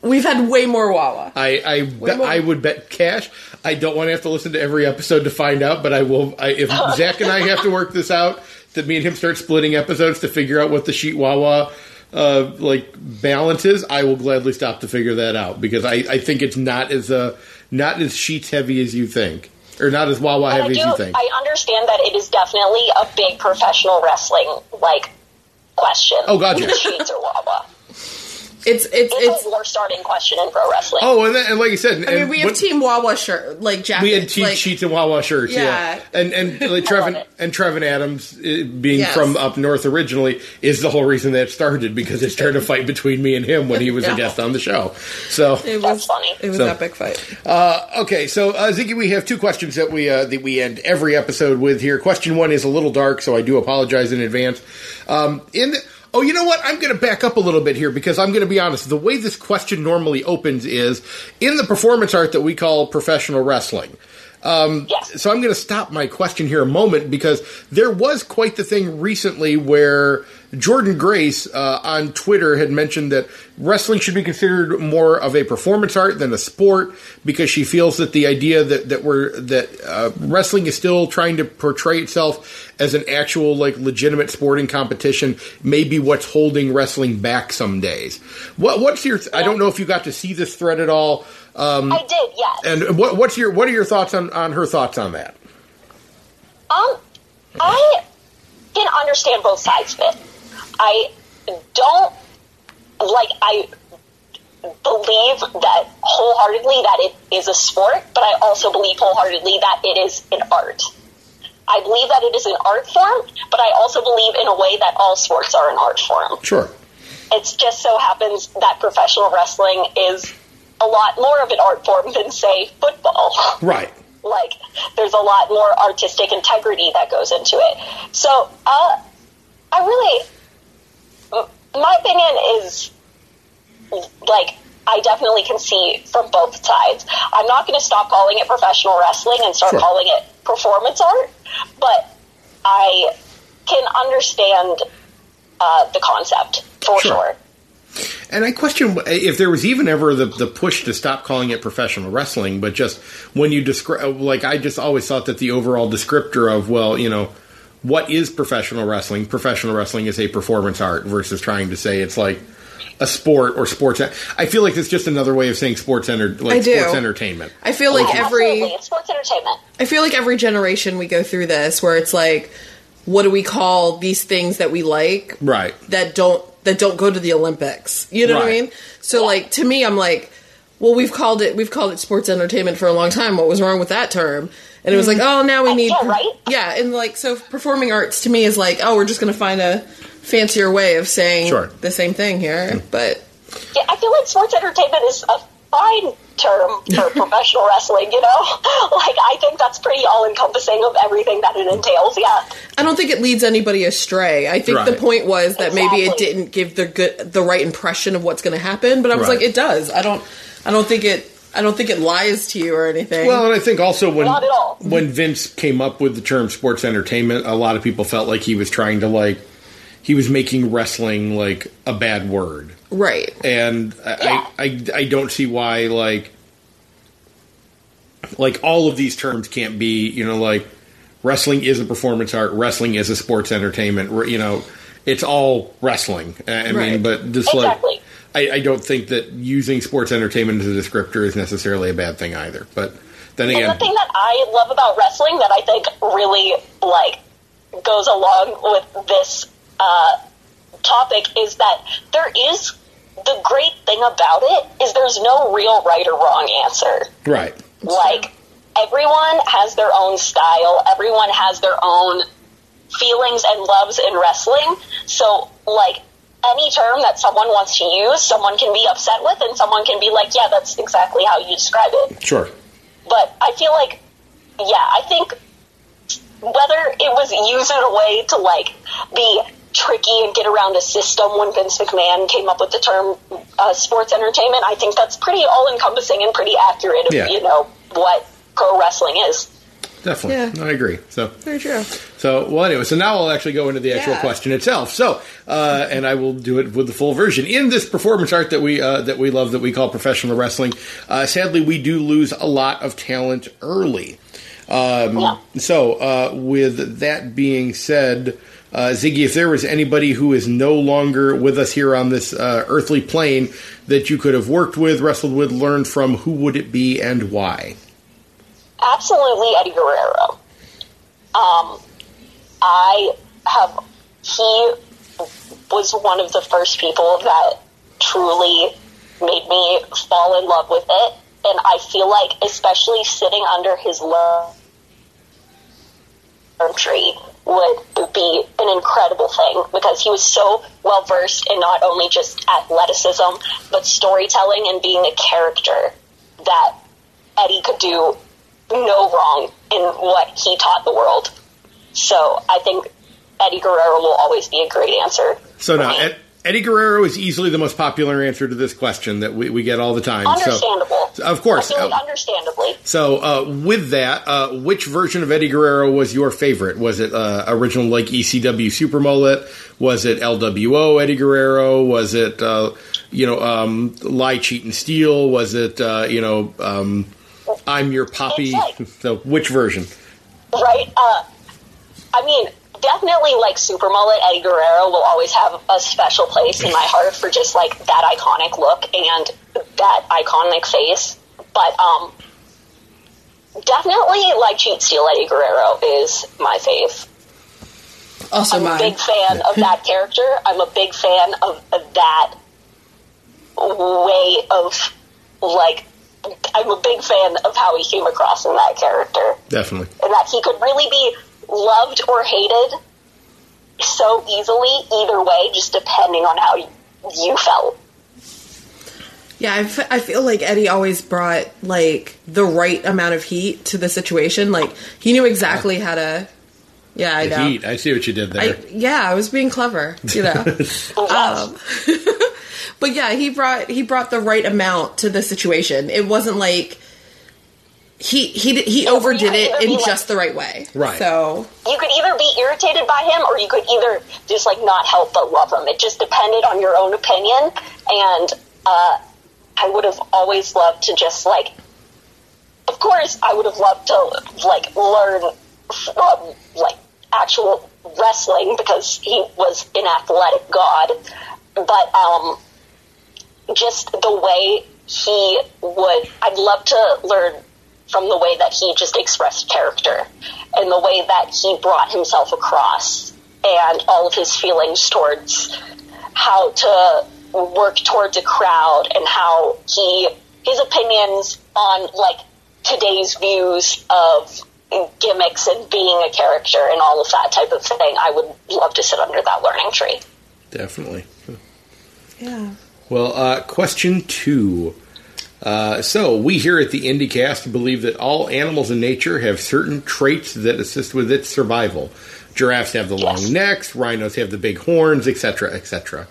We've had way more Wawa. I I, bet, more. I would bet cash. I don't want to have to listen to every episode to find out, but I will. I, if Zach and I have to work this out, that me and him start splitting episodes to figure out what the sheet Wawa uh, like balance is, I will gladly stop to figure that out because I, I think it's not as uh, not as Sheetz heavy as you think, or not as Wawa But heavy do as you think. I understand that it is definitely a big professional wrestling like question. Oh, gotcha. Sheetz or Wawa. It's it's It's, it's. a war starting question in pro wrestling. Oh, and, then, and like you said, I mean, we have Team Wawa shirt like jackets. We had cheat like, sheets and Wawa shirts, yeah, Yeah. and and like Trevin and Trevin Adams uh, being Yes. from up north originally is the whole reason that started because it started a fight between me and him when he was a guest on the show. So It was That's funny. It was So- an epic fight. Okay, so uh, Ziggy, we have two questions that we uh, that we end every episode with here. Question one is a little dark, so I do apologize in advance. Um, in the, oh, you know what? I'm going to back up a little bit here because I'm going to be honest. The way this question normally opens is in the performance art that we call professional wrestling. Yes. So I'm going to stop my question here a moment because there was quite the thing recently where Jordan Grace uh, on Twitter had mentioned that wrestling should be considered more of a performance art than a sport because she feels that the idea that that we're that uh, wrestling is still trying to portray itself as an actual like legitimate sporting competition may be what's holding wrestling back some days. What what's your I don't know if you got to see this thread at all. Um, I did, yes. and what, what's your what are your thoughts on, on her thoughts on that? Um, I can understand both sides of it. I don't like. I believe that wholeheartedly that it is a sport, but I also believe wholeheartedly that it is an art. I believe that it is an art form, but I also believe in a way that all sports are an art form. Sure. It just so happens that professional wrestling is a lot more of an art form than, say, football. Right. like there's a lot more artistic integrity that goes into it. So, uh, I really, my opinion is like I definitely can see from both sides. I'm not going to stop calling it professional wrestling and start Sure. calling it performance art, but I can understand uh, the concept for Sure. sure. And I question if there was even ever the, the push to stop calling it professional wrestling, but just when you describe, like, I just always thought that the overall descriptor of, well, you know, what is professional wrestling? Professional wrestling is a performance art versus trying to say it's like a sport or sports. I feel like it's just another way of saying sports enter, like I do. sports entertainment. I feel like Yeah, every absolutely. sports entertainment. I feel like every generation we go through this where it's like, what do we call these things that we like Right. that don't that don't go to the Olympics? You know what I mean? So like to me, I'm like, well, we've called it we've called it sports entertainment for a long time. What was wrong with that term? And it was like, mm. oh, now we oh, need, Yeah, right? yeah, and like so, performing arts to me is like, oh, we're just going to find a fancier way of saying Sure. the same thing here, mm. but Yeah, I feel like sports entertainment is a fine term for professional wrestling, you know? Like, I think that's pretty all encompassing of everything that it entails, yeah. I don't think it leads anybody astray. I think the point was that maybe it didn't give the good the right impression of what's going to happen, but I was Right. like it does. I don't I don't think it I don't think it lies to you or anything. Well, and I think also when Not at all. when Vince came up with the term sports entertainment, a lot of people felt like he was trying to like he was making wrestling like a bad word, right. and I Yeah. I, I, I don't see why like like all of these terms can't be you know like wrestling is a performance art, wrestling is a sports entertainment. You know, it's all wrestling. I I mean, Right. but just Exactly. like. I, I don't think that using sports entertainment as a descriptor is necessarily a bad thing either. But then And again, the thing that I love about wrestling that I think really, like, goes along with this uh, topic is that there is the great thing about it is there's no real right or wrong answer. right. Like everyone has their own style, everyone has their own feelings and loves in wrestling. So like any term that someone wants to use, someone can be upset with and someone can be like, yeah, that's exactly how you describe it. Sure. But I feel like yeah, I think whether it was used in a way to like be tricky and get around a system when Vince McMahon came up with the term uh, sports entertainment, I think that's pretty all encompassing and pretty accurate of Yeah. you know what pro wrestling is. Definitely. Yeah. I agree. So, Very true. so well, anyway, so now I'll actually go into the actual Yeah. question itself. So, uh, and I will do it with the full version in this performance art that we uh, that we love that we call professional wrestling. Uh, sadly, we do lose a lot of talent early. Um, Yeah. So, uh, with that being said, uh, Ziggy, if there was anybody who is no longer with us here on this uh, earthly plane that you could have worked with, wrestled with, learned from, who would it be and why? Absolutely Eddie Guerrero. Um, I have he was one of the first people that truly made me fall in love with it. And I feel like, especially sitting under his love tree would be an incredible thing because he was so well versed in not only just athleticism but storytelling and being a character that Eddie could do no wrong in what he taught the world. So I think Eddie Guerrero will always be a great answer. So now. Ed, Eddie Guerrero is easily the most popular answer to this question that we, we get all the time. understandable. So, of course. I uh, understandably. So, uh, with that, uh, which version of Eddie Guerrero was your favorite? Was it uh, original like ECW Super Mullet? Was it LWO Eddie Guerrero? Was it uh, you know um, Lie, Cheat, and Steal? Was it uh, you know um, I'm Your Poppy? Like- so, which version? Right? Uh, I mean, definitely like Super Mullet, Eddie Guerrero will always have a special place in my heart for just like that iconic look and that iconic face. But um, definitely like Cheat Steal Eddie Guerrero is my fave. Also I'm a big fan of that character. I'm a big fan of, of that way of like. I'm a big fan of how he came across in that character Definitely. and that he could really be loved or hated so easily either way, just depending on how you, you felt. Yeah, I, f- I feel like Eddie always brought like the right amount of heat to the situation. Like he knew exactly how to. Yeah, I The know. heat. I see what you did there. I, yeah, I was being clever, you know. um, but yeah, he brought he brought the right amount to the situation. It wasn't like he he he overdid yeah, it it'd in like- just the right way. Right. So You could either be irritated by him or you could either just like not help but love him. It just depended on your own opinion. And uh, I would have always loved to just like, of course, I would have loved to like learn from like actual wrestling because he was an athletic god. But um, just the way he would, I'd love to learn from the way that he just expressed character and the way that he brought himself across and all of his feelings towards how to work towards a crowd and how he his opinions on like today's views of gimmicks and being a character and all of that type of thing i would love to sit under that learning tree Definitely. yeah. Well, uh, question two. Uh, so, we here at the IndieCast believe that all animals in nature have certain traits that assist with its survival. Giraffes have the long necks, rhinos have the big horns, etc., etc.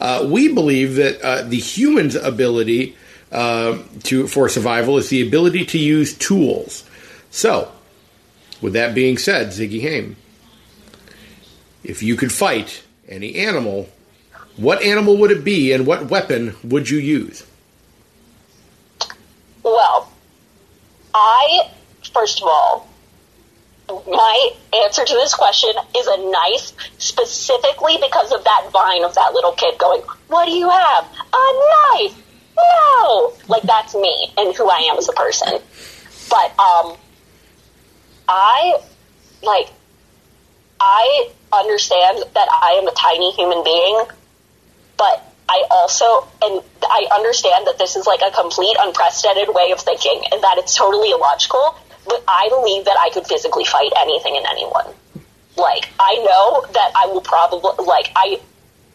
Uh, we believe that uh, the human's ability uh, to for survival is the ability to use tools. So, with that being said, Ziggy Haim, if you could fight any animal, what animal would it be and what weapon would you use? Well, I, first of all, my answer to this question is a knife specifically because of that vine of that little kid going, What do you have? A knife! No! Like, that's me and who I am as a person. But, um, I, like, I understand that I am a tiny human being, but I also, and I understand that this is like a complete unprecedented way of thinking and that it's totally illogical, but I believe that I could physically fight anything and anyone. Like, I know that I will probably, like, I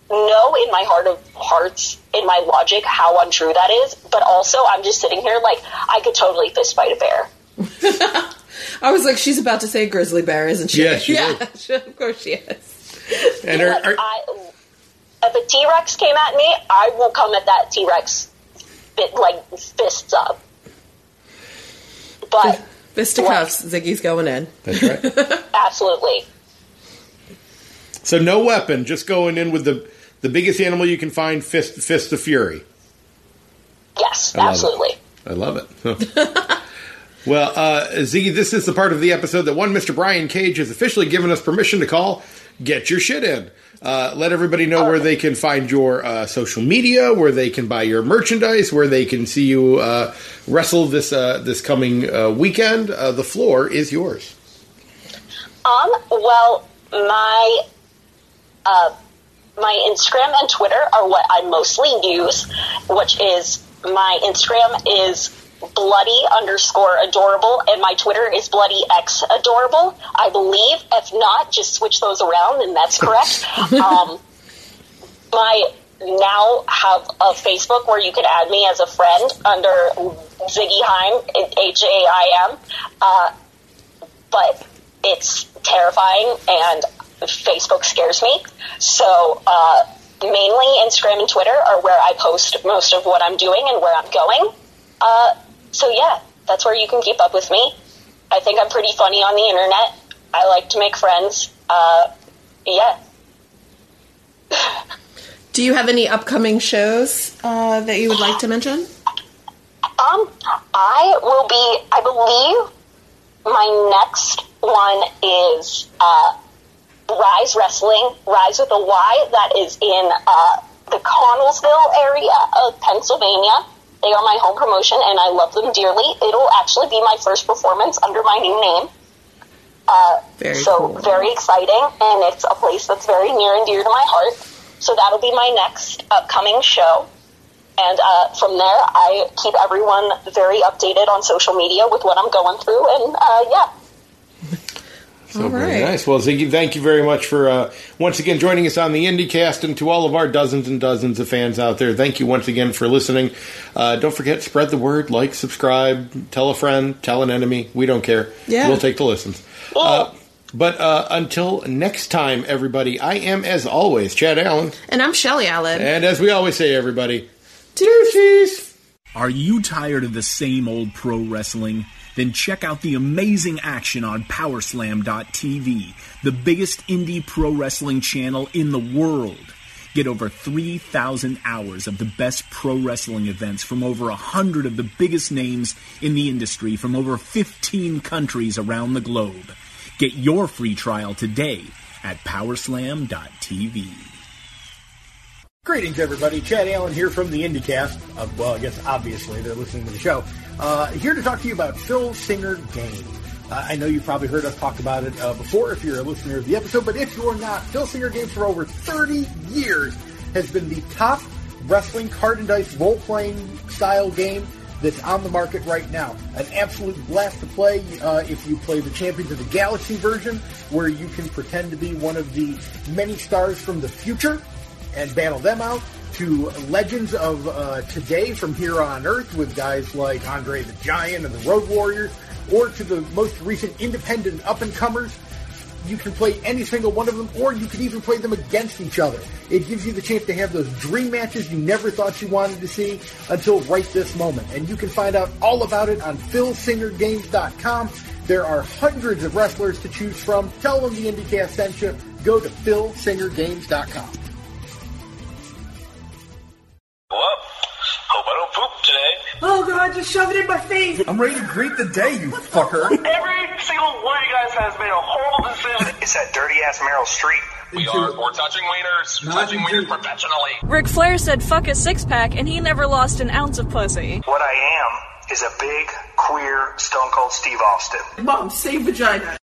know in my heart of hearts, in my logic, how untrue that is, but also I'm just sitting here like, I could totally fist fight a bear. I was like, she's about to say grizzly bear, isn't she? Yeah, she yeah, of course she is. And are, Like, are, I, if a T Rex came at me, I will come at that T Rex like fists up. But Fisticuffs, Ziggy's going in. that's right. absolutely, So no weapon, just going in with the the biggest animal you can find, fist fist of fury. yes, I love absolutely. I love it. well, uh, Ziggy, this is the part of the episode that one Mr. Brian Cage has officially given us permission to call "Get Your Shit In." Uh, let everybody know where they can find your uh, social media, where they can buy your merchandise, where they can see you uh, wrestle this uh, this coming uh, weekend. The floor is yours. Um, well, my my Instagram and Twitter are what I mostly use, which is my Instagram is bloody underscore adorable and my Twitter is bloody x adorable. I believe. If not, just switch those around and that's correct. um, my now have a Facebook where you can add me as a friend under Ziggy Haim, H A I M. Uh, but it's terrifying and Facebook scares me. So, uh, mainly Instagram and Twitter are where I post most of what I'm doing and where I'm going. Uh, so yeah, that's where you can keep up with me. I think I'm pretty funny on the internet. I like to make friends. Uh, yeah. Do you have any upcoming shows uh, that you would like to mention? Um, I will be. I believe my next one is uh, Ryse Wrestling, Rise with a Y. That is in uh, the Connellsville area of Pennsylvania. They are my home promotion, and I love them dearly. It'll actually be my first performance under my new name. Uh, Very so cool. very exciting, and it's a place that's very near and dear to my heart. So that'll be my next upcoming show. And uh, from there, I keep everyone very updated on social media with what I'm going through. And uh, yeah, So All very right. nice. Well, Ziggy, thank you very much for uh, once again joining us on the IndieCast, and to all of our dozens and dozens of fans out there, thank you once again for listening. Uh, don't forget, spread the word, like, subscribe, tell a friend, tell an enemy. We don't care. Yeah. we'll take the listens. Uh, but uh, until next time, everybody, I am as always Chad Allen, And I'm Shelly Allen. and as we always say, everybody, Deuces. Are you tired of the same old pro wrestling? Then check out the amazing action on Powerslam.tv, the biggest indie pro wrestling channel in the world. Get over 3,000 hours of the best pro wrestling events from over 100 of the biggest names in the industry from over 15 countries around the globe. Get your free trial today at Powerslam.tv. Greetings, everybody. Chad Allen here from the IndieCast. Uh, well, I guess obviously they're listening to the show. Uh, here to talk to you about Filsinger Games. Uh, I know you've probably heard us talk about it uh, before if you're a listener of the episode, but if you're not, Filsinger Games for over 30 years has been the top wrestling card and dice role-playing style game that's on the market right now. An absolute blast to play uh, if you play the Champions of the Galaxy version, where you can pretend to be one of the many stars from the future and battle them out to legends of uh, today from here on Earth with guys like Andre the Giant and the Road Warriors, or to the most recent independent up and comers. You can play any single one of them, or you can even play them against each other. It gives you the chance to have those dream matches you never thought you wanted to see until right this moment. And you can find out all about it on FilsingerGames.com. There are hundreds of wrestlers to choose from. Tell them the IndieCast sent you. Go to FilsingerGames.com. Well, hope I don't poop today. Oh god, just shove it in my face. I'm ready to greet the day, you fucker. Every single one of you guys has made a horrible decision. It's that dirty ass Meryl Streep. We are we're touching wieners, Not touching wieners professionally. Ric Flair said fuck a six pack and he never lost an ounce of pussy. What I am is a big, queer, stone cold Steve Austin. Mom, save vagina.